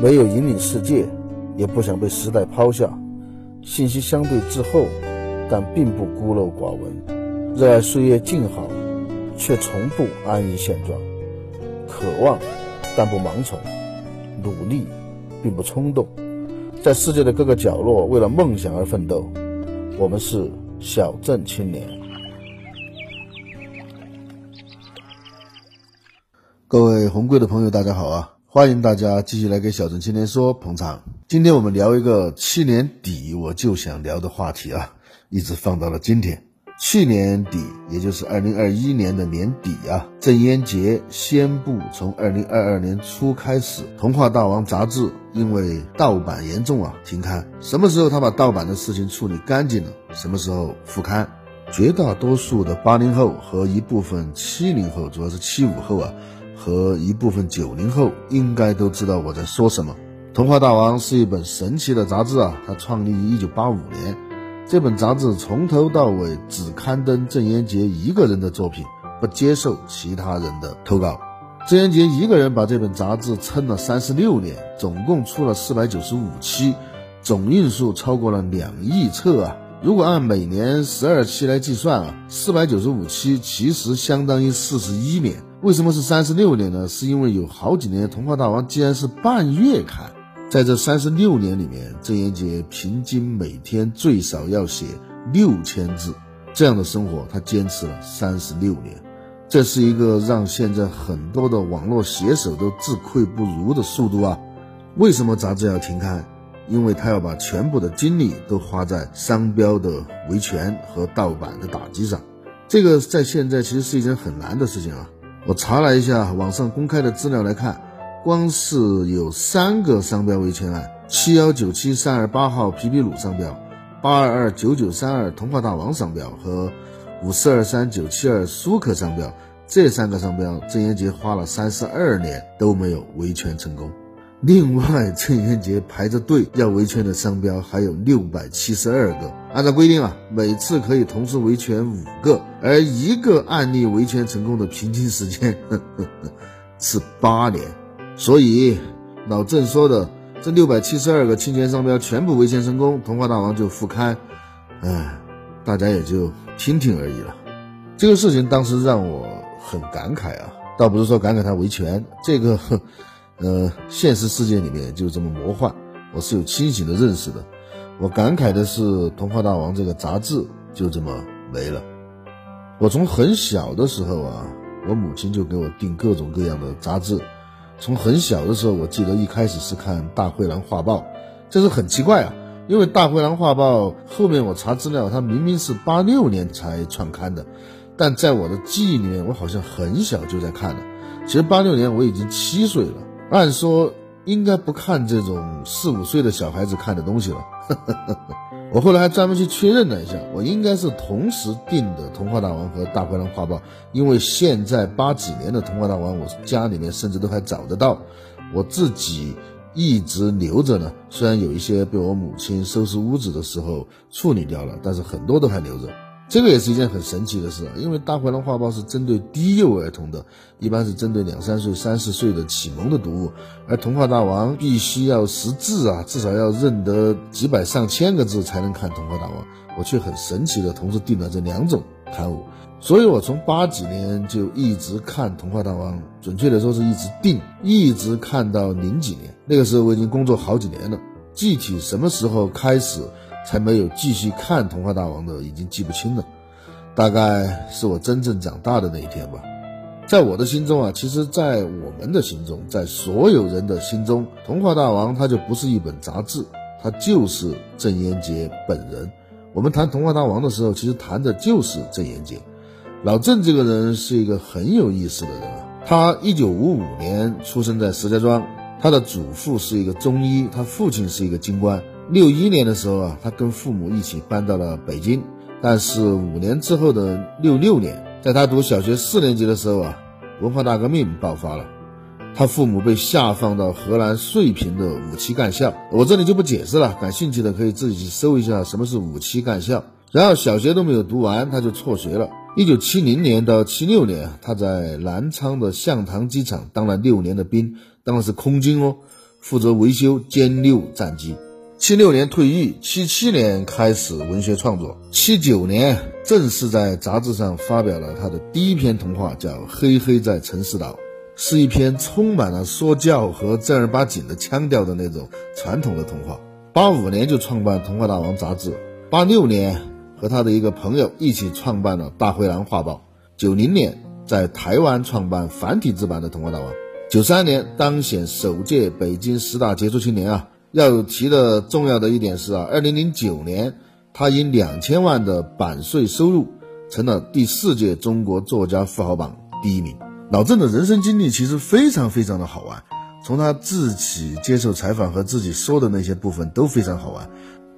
没有引领世界，也不想被时代抛下。信息相对滞后，但并不孤陋寡闻。热爱岁月静好，却从不安于现状。渴望，但不盲从；努力，并不冲动。在世界的各个角落，为了梦想而奋斗。我们是小镇青年。位红贵的朋友，大家好啊！欢迎大家继续来给小镇青年说捧场。今天我们聊一个去年底我就想聊的话题啊，一直放到了今天。去年底，也就是二零二一年的年底啊，郑渊洁宣布，从二零二二年初开始，《童话大王》杂志因为盗版严重啊停刊。什么时候他把盗版的事情处理干净了，什么时候复刊？绝大多数的八零后和一部分七零后，主要是七五后啊，和一部分九零后，应该都知道我在说什么。《童话大王》是一本神奇的杂志啊，它创立于一九八五年。这本杂志从头到尾只刊登郑渊洁一个人的作品，不接受其他人的投稿。郑渊洁一个人把这本杂志撑了三十六年，总共出了四百九十五期，总印数超过了两亿册啊！如果按每年十二期来计算啊，四百九十五期其实相当于四十一年。为什么是三十六年呢？是因为有好几年《童话大王》竟然是半月刊。在这三十六年里面，郑渊洁平均每天最少要写六千字，这样的生活他坚持了三十六年，这是一个让现在很多的网络写手都自愧不如的速度啊！为什么杂志要停刊？因为他要把全部的精力都花在商标的维权和盗版的打击上，这个在现在其实是一件很难的事情啊！我查了一下网上公开的资料来看。光是有三个商标维权案：七幺九七三二八号皮皮鲁商标、八二二九九三二童话大王商标和五四二三九七二舒克商标。这三个商标，郑渊洁花了三十二年都没有维权成功。另外，郑渊洁排着队要维权的商标还有六百七十二个。按照规定啊，每次可以同时维权五个，而一个案例维权成功的平均时间 是八年。所以，老郑说的这六百七十二个侵权商标全部维权成功，童话大王就复刊，哎，大家也就听听而已了。这个事情当时让我很感慨啊，倒不是说感慨他维权，这个，呃，现实世界里面就这么魔幻，我是有清醒的认识的。我感慨的是，童话大王这个杂志就这么没了。我从很小的时候啊，我母亲就给我订各种各样的杂志。从很小的时候，我记得一开始是看《大灰狼画报》，这是很奇怪啊，因为《大灰狼画报》后面我查资料，它明明是八六年才创刊的，但在我的记忆里面，我好像很小就在看了。其实八六年我已经七岁了，按说应该不看这种四五岁的小孩子看的东西了。我后来还专门去确认了一下，我应该是同时订的《童话大王》和《大灰狼画报》，因为现在八几年的《童话大王》，我家里面甚至都还找得到，我自己一直留着呢。虽然有一些被我母亲收拾屋子的时候处理掉了，但是很多都还留着。这个也是一件很神奇的事，因为《大灰狼画报》是针对低幼儿童的，一般是针对两三岁、三四岁的启蒙的读物，而《童话大王》必须要识字啊，至少要认得几百上千个字才能看《童话大王》。我却很神奇的同时订了这两种刊物，所以我从八几年就一直看《童话大王》，准确的说是一直订，一直看到零几年。那个时候我已经工作好几年了，具体什么时候开始？才没有继续看《童话大王》的，已经记不清了。大概是我真正长大的那一天吧。在我的心中啊，其实，在我们的心中，在所有人的心中，《童话大王》它就不是一本杂志，它就是郑渊洁本人。我们谈《童话大王》的时候，其实谈的就是郑渊洁。老郑这个人是一个很有意思的人啊。他一九五五年出生在石家庄，他的祖父是一个中医，他父亲是一个军官。六一年的时候啊，他跟父母一起搬到了北京。但是五年之后的六六年，在他读小学四年级的时候啊，文化大革命爆发了，他父母被下放到河南遂平的五七干校。我这里就不解释了，感兴趣的可以自己去搜一下什么是五七干校。然后小学都没有读完，他就辍学了。一九七零年到七六年，他在南昌的向塘机场当了六年的兵，当的是空军哦，负责维修歼六战机。七六年退役，七七年开始文学创作，七九年正式在杂志上发表了他的第一篇童话，叫《黑黑在城市岛》，是一篇充满了说教和正儿八经的腔调的那种传统的童话。八五年就创办《童话大王》杂志，八六年和他的一个朋友一起创办了《大灰狼画报》，九零年在台湾创办繁体字版的《童话大王》，九三年当选首届北京十大杰出青年啊。要提的重要的一点是啊，二零零九年，他以两千万的版税收入，成了第四届中国作家富豪榜第一名。老郑的人生经历其实非常非常的好玩，从他自己接受采访和自己说的那些部分都非常好玩。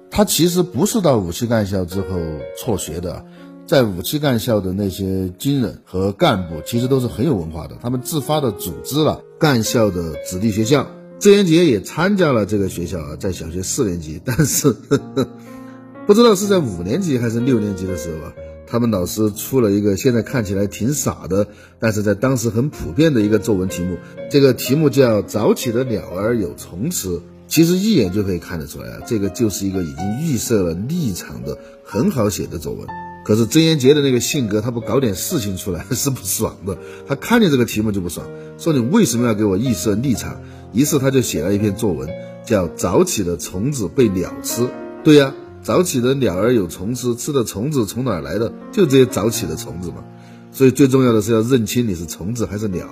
他其实不是到武器干校之后辍学的，在武器干校的那些军人和干部其实都是很有文化的，他们自发的组织了干校的子弟学校。郑渊洁也参加了这个学校啊，在小学四年级，但是呵 呵不知道是在五年级还是六年级的时候啊，他们老师出了一个现在看起来挺傻的，但是在当时很普遍的一个作文题目。这个题目叫“早起的鸟儿有虫吃”，其实一眼就可以看得出来啊，这个就是一个已经预设了立场的很好写的作文。可是曾渊洁的那个性格，他不搞点事情出来 是不爽的。他看见这个题目就不爽，说你为什么要给我预设立场？于是他就写了一篇作文，叫《早起的虫子被鸟吃》。对呀，早起的鸟儿有虫吃，吃的虫子从哪儿来的？就这些早起的虫子嘛。所以最重要的是要认清你是虫子还是鸟。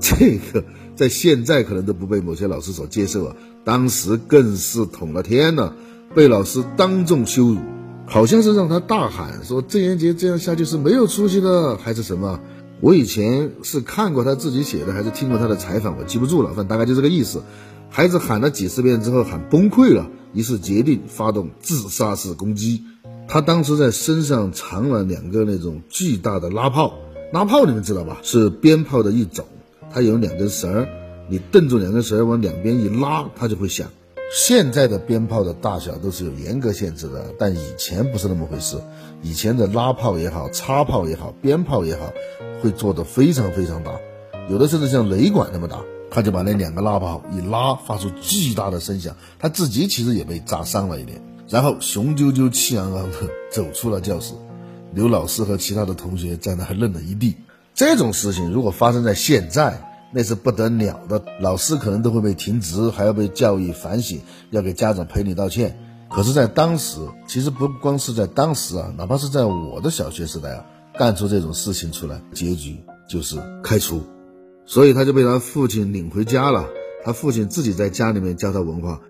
这个在现在可能都不被某些老师所接受啊，当时更是捅了天了，被老师当众羞辱。好像是让他大喊说郑渊洁这样下去是没有出息的，还是什么？我以前是看过他自己写的，还是听过他的采访，我记不住了。反正大概就这个意思。孩子喊了几十遍之后喊崩溃了，于是决定发动自杀式攻击。他当时在身上藏了两个那种巨大的拉炮，拉炮你们知道吧？是鞭炮的一种，它有两根绳儿，你瞪住两根绳儿往两边一拉，它就会响。现在的鞭炮的大小都是有严格限制的，但以前不是那么回事。以前的拉炮也好，插炮也好，鞭炮也好，会做的非常非常大，有的甚至像雷管那么大。他就把那两个拉炮一拉，发出巨大的声响，他自己其实也被炸伤了一点，然后雄赳赳气昂昂的走出了教室。刘老师和其他的同学在那还愣了一地。这种事情如果发生在现在，那是不得了的，老师可能都会被停职，还要被教育反省，要给家长赔礼道歉。可是，在当时，其实不光是在当时啊，哪怕是在我的小学时代啊，干出这种事情出来，结局就是开除。所以他就被他父亲领回家了。他父亲自己在家里面教他文化，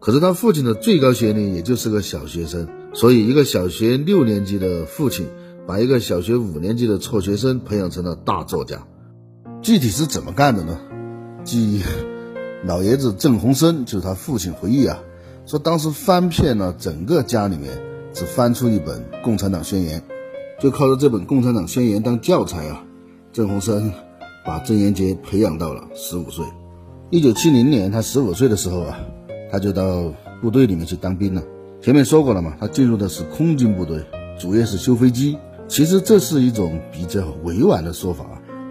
可是他父亲的最高学历也就是个小学生。所以，一个小学六年级的父亲，把一个小学五年级的辍学生培养成了大作家。具体是怎么干的呢？据老爷子郑洪生，就是他父亲回忆啊，说当时翻遍了整个家里面，只翻出一本《共产党宣言》，就靠着这本《共产党宣言》当教材啊。郑鸿生把郑渊洁培养到了十五岁。一九七零年，他十五岁的时候啊，他就到部队里面去当兵了。前面说过了嘛，他进入的是空军部队，主业是修飞机。其实这是一种比较委婉的说法。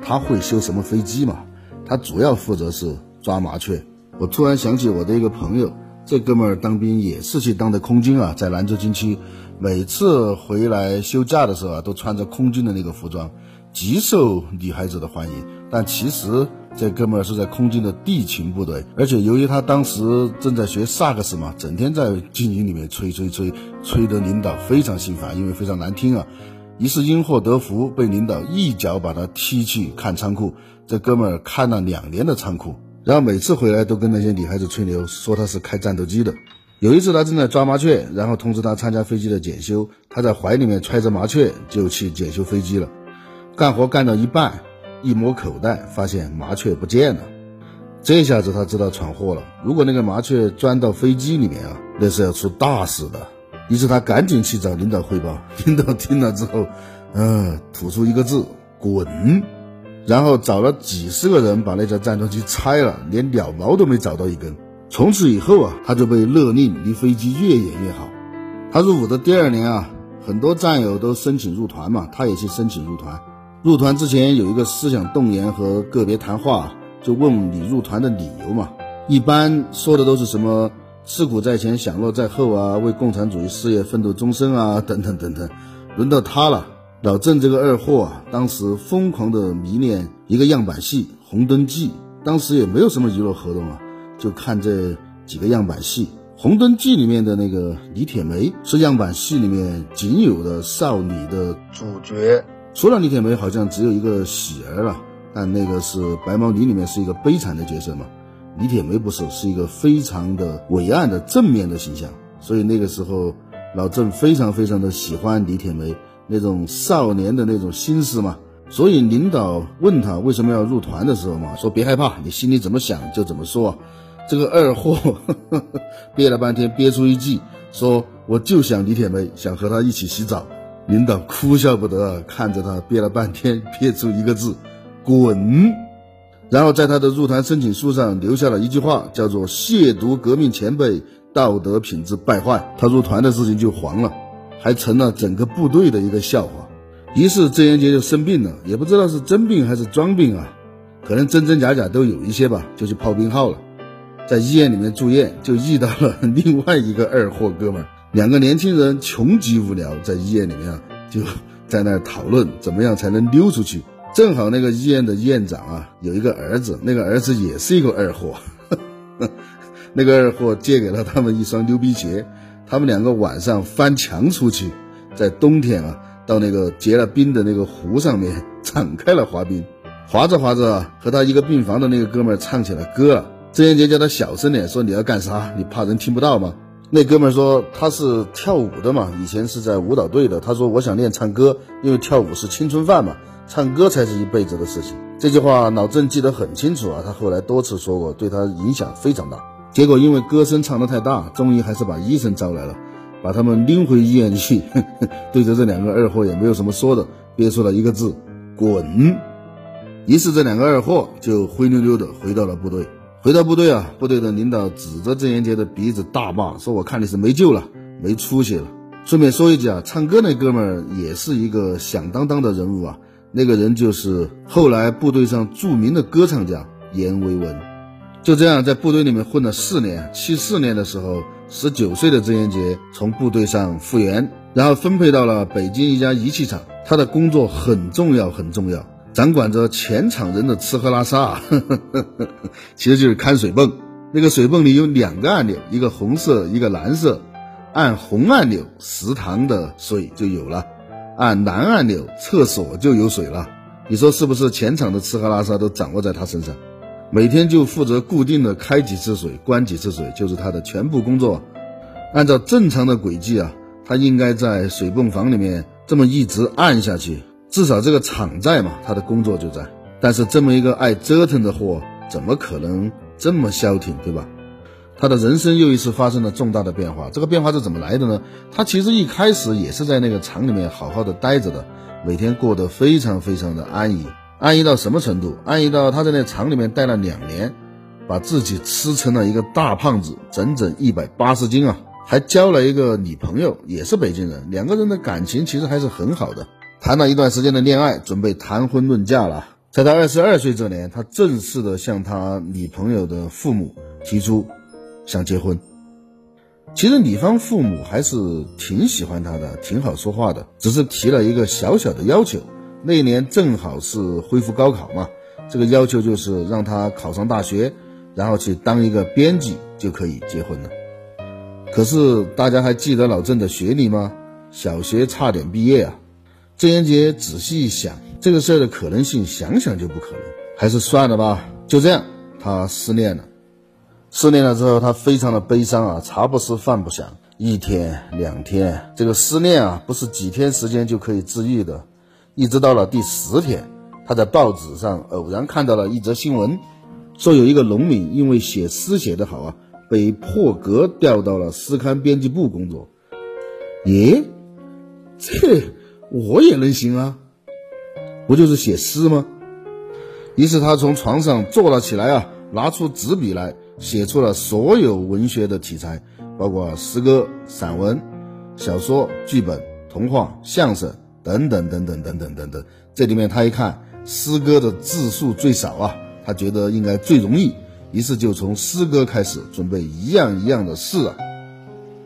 他会修什么飞机嘛？他主要负责是抓麻雀。我突然想起我的一个朋友，这哥们儿当兵也是去当的空军啊，在兰州军区，每次回来休假的时候啊，都穿着空军的那个服装，极受女孩子的欢迎。但其实这哥们儿是在空军的地勤部队，而且由于他当时正在学萨克斯嘛，整天在军营里面吹吹吹，吹得领导非常心烦，因为非常难听啊。于是因祸得福，被领导一脚把他踢去看仓库。这哥们儿看了两年的仓库，然后每次回来都跟那些女孩子吹牛，说他是开战斗机的。有一次他正在抓麻雀，然后通知他参加飞机的检修，他在怀里面揣着麻雀就去检修飞机了。干活干到一半，一摸口袋，发现麻雀不见了。这下子他知道闯祸了。如果那个麻雀钻到飞机里面啊，那是要出大事的。于是他赶紧去找领导汇报，领导听了之后，嗯，吐出一个字“滚”，然后找了几十个人把那架战斗机拆了，连鸟毛都没找到一根。从此以后啊，他就被勒令离飞机越远越好。他入伍的第二年啊，很多战友都申请入团嘛，他也去申请入团。入团之前有一个思想动员和个别谈话，就问你入团的理由嘛。一般说的都是什么吃苦在前，享乐在后啊，为共产主义事业奋斗终身啊，等等等等。轮到他了，老郑这个二货啊，当时疯狂的迷恋一个样板戏《红灯记》，当时也没有什么娱乐活动啊，就看这几个样板戏。《红灯记》里面的那个李铁梅是样板戏里面仅有的少女的主角，除了李铁梅，好像只有一个喜儿了。但那个是《白毛女》里面是一个悲惨的角色嘛，李铁梅不是，是一个非常的伟岸的正面的形象。所以那个时候，老郑非常非常的喜欢李铁梅那种少年的那种心思嘛。所以领导问他为什么要入团的时候嘛，说别害怕，你心里怎么想就怎么说。这个二货 憋了半天，憋出一句，说我就想李铁梅，想和她一起洗澡。领导哭笑不得，看着他憋了半天，憋出一个字，滚。然后在他的入团申请书上留下了一句话，叫做亵渎革命前辈，道德品质败坏。他入团的事情就黄了，还成了整个部队的一个笑话。于是郑渊洁就生病了，也不知道是真病还是装病啊，可能真真假假都有一些吧，就去泡病号了。在医院里面住院，就遇到了另外一个二货哥们儿。两个年轻人穷极无聊，在医院里面啊，就在那讨论怎么样才能溜出去。正好那个医院的院长啊，有一个儿子，那个儿子也是一个二货。那个二货借给了他们一双溜冰鞋，他们两个晚上翻墙出去，在冬天啊，到那个结了冰的那个湖上面展开了滑冰。滑着滑着，和他一个病房的那个哥们儿唱起了歌了。郑渊洁叫他小声点，说你要干啥？你怕人听不到吗？那哥们说他是跳舞的嘛，以前是在舞蹈队的。他说我想练唱歌，因为跳舞是青春饭嘛，唱歌才是一辈子的事情。这句话老郑记得很清楚啊，他后来多次说过，对他影响非常大。结果因为歌声唱得太大，终于还是把医生招来了，把他们拎回医院去，对着这两个二货也没有什么说的，憋出了一个字：滚。于是这两个二货就灰溜溜的回到了部队。回到部队啊，部队的领导指着郑渊洁的鼻子大骂，说：“我看你是没救了，没出息了。”顺便说一句啊，唱歌那哥们儿也是一个响当当的人物啊，那个人就是后来部队上著名的歌唱家阎维文。就这样，在部队里面混了四年，七四年的时候，十九岁的郑渊洁从部队上复员，然后分配到了北京一家仪器厂，他的工作很重要，很重要。掌管着全厂人的吃喝拉撒，呵呵呵其实就是看水泵。那个水泵里有两个按钮，一个红色，一个蓝色。按红按钮，食堂的水就有了；按蓝按钮，厕所就有水了。你说是不是？全场的吃喝拉撒都掌握在他身上，每天就负责固定的开几次水，关几次水，就是他的全部工作。按照正常的轨迹啊，他应该在水泵房里面这么一直按下去。至少这个厂在嘛，他的工作就在。但是这么一个爱折腾的货，怎么可能这么消停，对吧？他的人生又一次发生了重大的变化。这个变化是怎么来的呢？他其实一开始也是在那个厂里面好好的待着的，每天过得非常非常的安逸。安逸到什么程度？安逸到他在那厂里面待了两年，把自己吃成了一个大胖子，整整一百八十斤啊！还交了一个女朋友，也是北京人，两个人的感情其实还是很好的。谈了一段时间的恋爱，准备谈婚论嫁了。在他二十二岁这年，他正式的向他女朋友的父母提出想结婚。其实女方父母还是挺喜欢他的，挺好说话的，只是提了一个小小的要求。那一年正好是恢复高考嘛，这个要求就是让他考上大学，然后去当一个编辑就可以结婚了。可是大家还记得老郑的学历吗？小学差点毕业啊。郑渊洁仔细一想，这个事儿的可能性，想想就不可能，还是算了吧。就这样，他失恋了。失恋了之后，他非常的悲伤啊，茶不思饭不想，一天两天，这个失恋啊，不是几天时间就可以治愈的。一直到了第十天，他在报纸上偶然看到了一则新闻，说有一个农民因为写诗写得好啊，被破格调到了诗刊编辑部工作。咦，这。我也能行啊，不就是写诗吗？于是他从床上坐了起来啊，拿出纸笔来，写出了所有文学的题材，包括诗歌、散文、小说、剧本，童话、相声等等等等等等等等。这里面他一看诗歌的字数最少啊，他觉得应该最容易，于是就从诗歌开始准备一样一样的试啊。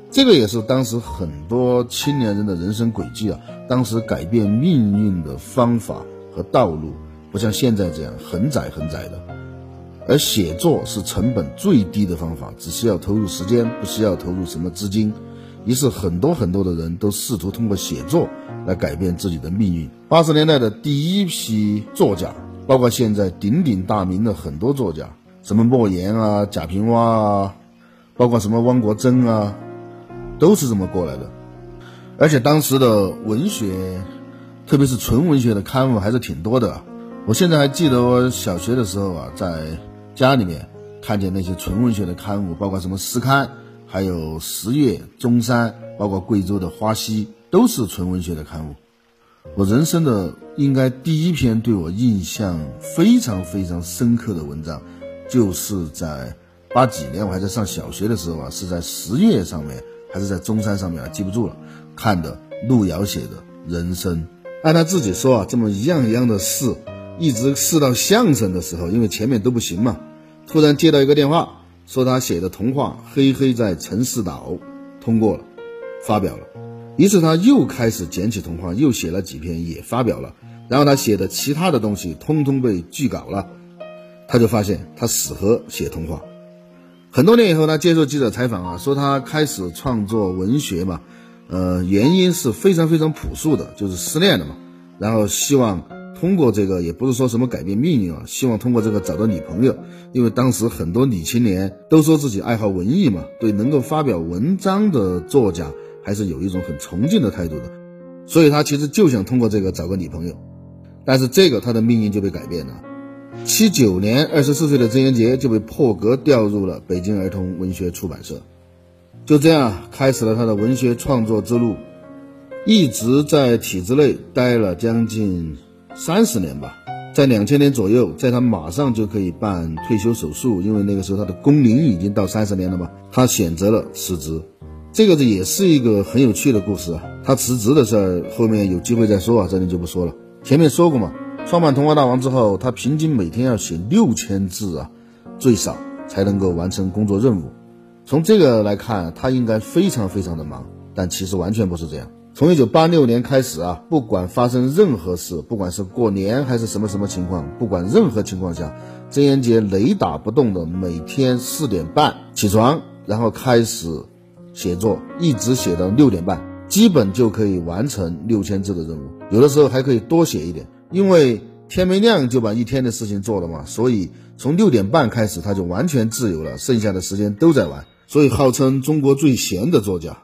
这个也是当时很多青年人的人生轨迹啊，当时改变命运的方法和道路，不像现在这样很窄很窄的。而写作是成本最低的方法，只需要投入时间，不需要投入什么资金。于是很多很多的人都试图通过写作来改变自己的命运。八十年代的第一批作家，包括现在鼎鼎大名的很多作家，什么莫言啊、贾平凹啊，包括什么汪国真啊，都是这么过来的。而且当时的文学，特别是纯文学的刊物还是挺多的。我现在还记得我小学的时候啊，在家里面看见那些纯文学的刊物，包括什么《诗刊》，还有《十月》《中山》，包括贵州的《花溪》，都是纯文学的刊物。我人生的应该第一篇对我印象非常非常深刻的文章，就是在八几年我还在上小学的时候啊，是在《十月》上面，还是在《中山》上面啊，记不住了。看的路遥写的《人生》，按他自己说啊，这么一样一样的试，一直试到相声的时候，因为前面都不行嘛。突然接到一个电话，说他写的童话《黑黑在城市岛》通过了，发表了。于是他又开始捡起童话，又写了几篇，也发表了。然后他写的其他的东西通通被拒稿了，他就发现他适合写童话。很多年以后，他接受记者采访啊，说他开始创作文学嘛，呃，原因是非常非常朴素的，就是失恋了嘛，然后希望。通过这个也不是说什么改变命运啊，希望通过这个找到女朋友，因为当时很多女青年都说自己爱好文艺嘛，对能够发表文章的作家还是有一种很崇敬的态度的，所以他其实就想通过这个找个女朋友，但是这个他的命运就被改变了。七九年，二十四岁的曾渊洁就被破格调入了北京儿童文学出版社，就这样开始了他的文学创作之路，一直在体制内待了将近。三十年吧，在两千年左右，在他马上就可以办退休手术，因为那个时候他的工龄已经到三十年了嘛，他选择了辞职。这个也是一个很有趣的故事啊。他辞职的事儿后面有机会再说啊，这里就不说了。前面说过嘛，创办童话大王之后，他平均每天要写六千字啊，最少才能够完成工作任务。从这个来看，他应该非常非常的忙，但其实完全不是这样。从一九八六年开始啊，不管发生任何事，不管是过年还是什么什么情况，不管任何情况下，曾渊洁雷打不动的每天四点半起床，然后开始写作，一直写到六点半，基本就可以完成六千字的任务。有的时候还可以多写一点，因为天没亮就把一天的事情做了嘛。所以从六点半开始，他就完全自由了，剩下的时间都在玩，所以号称中国最闲的作家。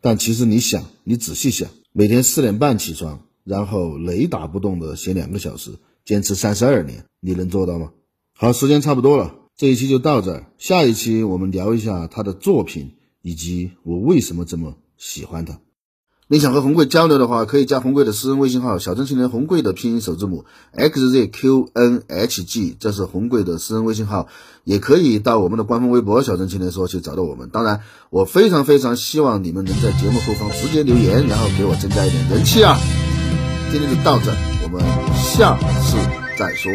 但其实你想，你仔细想，每天四点半起床，然后雷打不动的写两个小时，坚持三十二年，你能做到吗？好，时间差不多了，这一期就到这儿，下一期我们聊一下他的作品，以及我为什么这么喜欢他。你想和红贵交流的话，可以加红贵的私人微信号“小镇青年红贵”的拼音首字母 xzqnhg，这是红贵的私人微信号。也可以到我们的官方微博“小镇青年说”去找到我们。当然，我非常非常希望你们能在节目后方直接留言，然后给我增加一点人气啊！今天就到这，我们下次再说。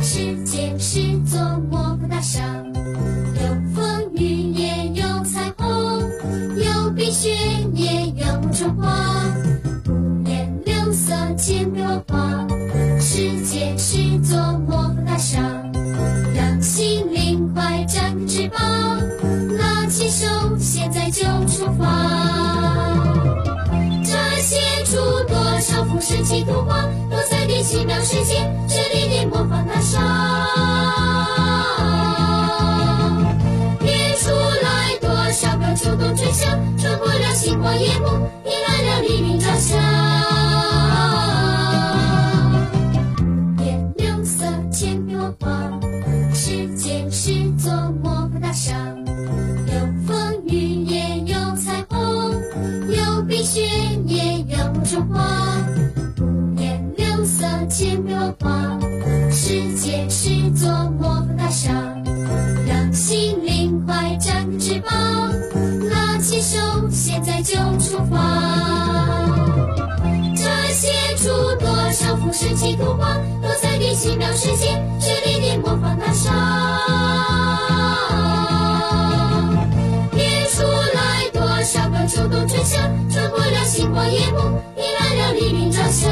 世花，五颜六色金箔花，世界是座魔法大厦，让心灵快展翅膀，拉起手，现在就出发。展现出多少幅神奇图画，多彩的奇妙世界，这里的魔法大厦。夜幕迎来了黎明朝霞五颜六色千面广场世界是座魔法大厦有风雨也有彩虹有冰雪也有真话五颜六色千面广场世界是座魔法大厦让心就出发。展现出多少幅神奇图画，多彩的奇妙世界，绚丽的魔法大厦。变出来多少个秋冬春夏，穿过了星光夜幕。迎来了黎明朝霞